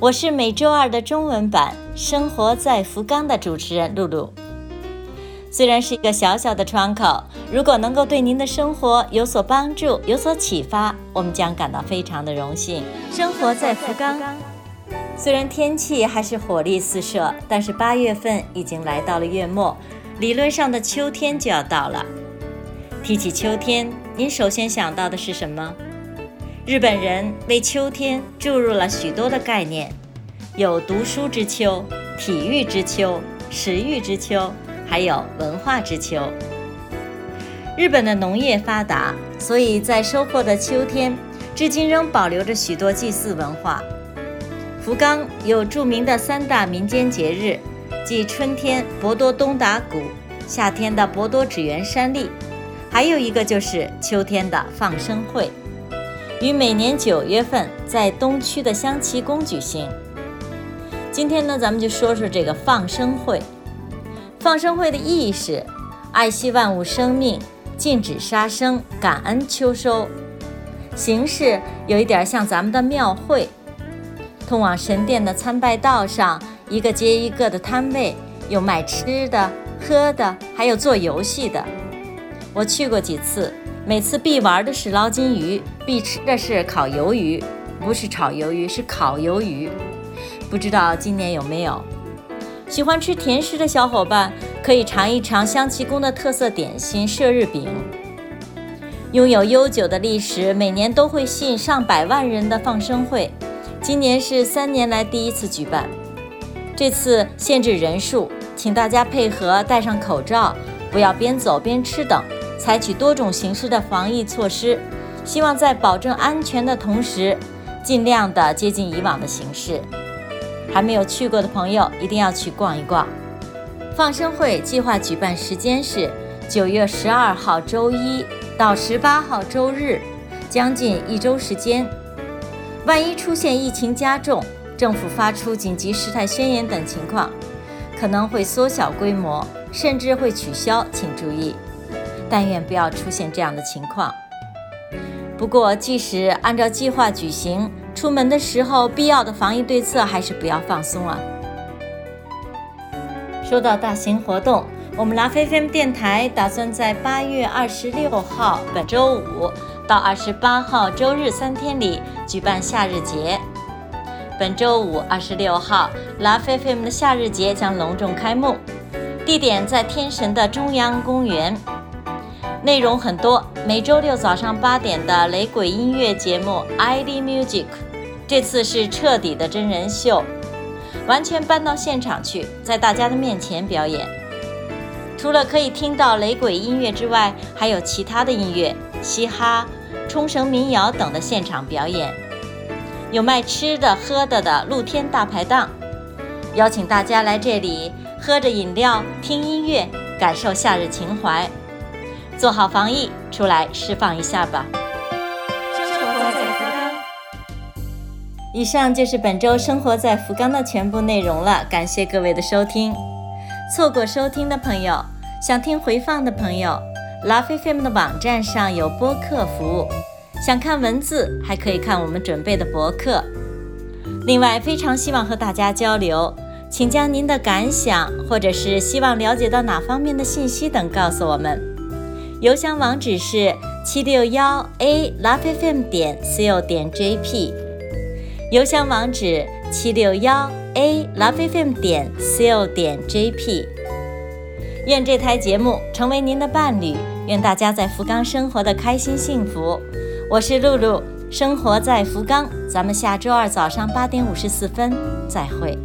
我是每周二的中文版《生活在福冈》的主持人露露。虽然是一个小小的窗口，如果能够对您的生活有所帮助、有所启发，我们将感到非常的荣幸。生活在福冈，虽然天气还是火力四射，但是八月份已经来到了月末，理论上的秋天就要到了。提起秋天，您首先想到的是什么？日本人为秋天注入了许多的概念，有读书之秋、体育之秋、食欲之秋，还有文化之秋。日本的农业发达，所以在收获的秋天，至今仍保留着许多祭祀文化。福冈有著名的三大民间节日，即春天博多东达谷，夏天的博多纸园山立，还有一个就是秋天的放生会。于每年九月份在东区的香崎宫举行。今天呢，咱们就说说这个放生会。放生会的意义是爱惜万物生命，禁止杀生，感恩秋收。形式有一点像咱们的庙会。通往神殿的参拜道上，一个接一个的摊位，有卖吃的、喝的，还有做游戏的。我去过几次。每次必玩的是捞金鱼，必吃的是烤鱿鱼，不是炒鱿鱼，是烤鱿鱼。不知道今年有没有？喜欢吃甜食的小伙伴可以尝一尝香崎宫的特色点心射日饼。拥有悠久的历史，每年都会吸引上百万人的放生会，今年是三年来第一次举办。这次限制人数，请大家配合戴上口罩，不要边走边吃等。采取多种形式的防疫措施，希望在保证安全的同时，尽量的接近以往的形式。还没有去过的朋友，一定要去逛一逛。放生会计划举办时间是九月十二号周一到十八号周日，将近一周时间。万一出现疫情加重、政府发出紧急事态宣言等情况，可能会缩小规模，甚至会取消，请注意。但愿不要出现这样的情况。不过，即使按照计划举行，出门的时候必要的防疫对策还是不要放松啊。说到大型活动，我们拉菲菲电台打算在八月二十六号本周五到二十八号周日三天里举办夏日节。本周五二十六号，拉菲菲的夏日节将隆重开幕，地点在天神的中央公园。内容很多，每周六早上八点的雷鬼音乐节目《ID Music》，这次是彻底的真人秀，完全搬到现场去，在大家的面前表演。除了可以听到雷鬼音乐之外，还有其他的音乐、嘻哈、冲绳民谣等的现场表演，有卖吃的喝的的露天大排档，邀请大家来这里喝着饮料、听音乐，感受夏日情怀。做好防疫，出来释放一下吧。生活在福冈。以上就是本周生活在福冈的全部内容了，感谢各位的收听。错过收听的朋友，想听回放的朋友，Love FM 的网站上有播客服务，想看文字还可以看我们准备的博客。另外，非常希望和大家交流，请将您的感想或者是希望了解到哪方面的信息等告诉我们。邮箱网址是七六幺 a lovefm 点 co 点 jp，邮箱网址七六幺 a lovefm 点 co 点 jp。愿这台节目成为您的伴侣，愿大家在福冈生活的开心幸福。我是露露，生活在福冈，咱们下周二早上八点五十四分再会。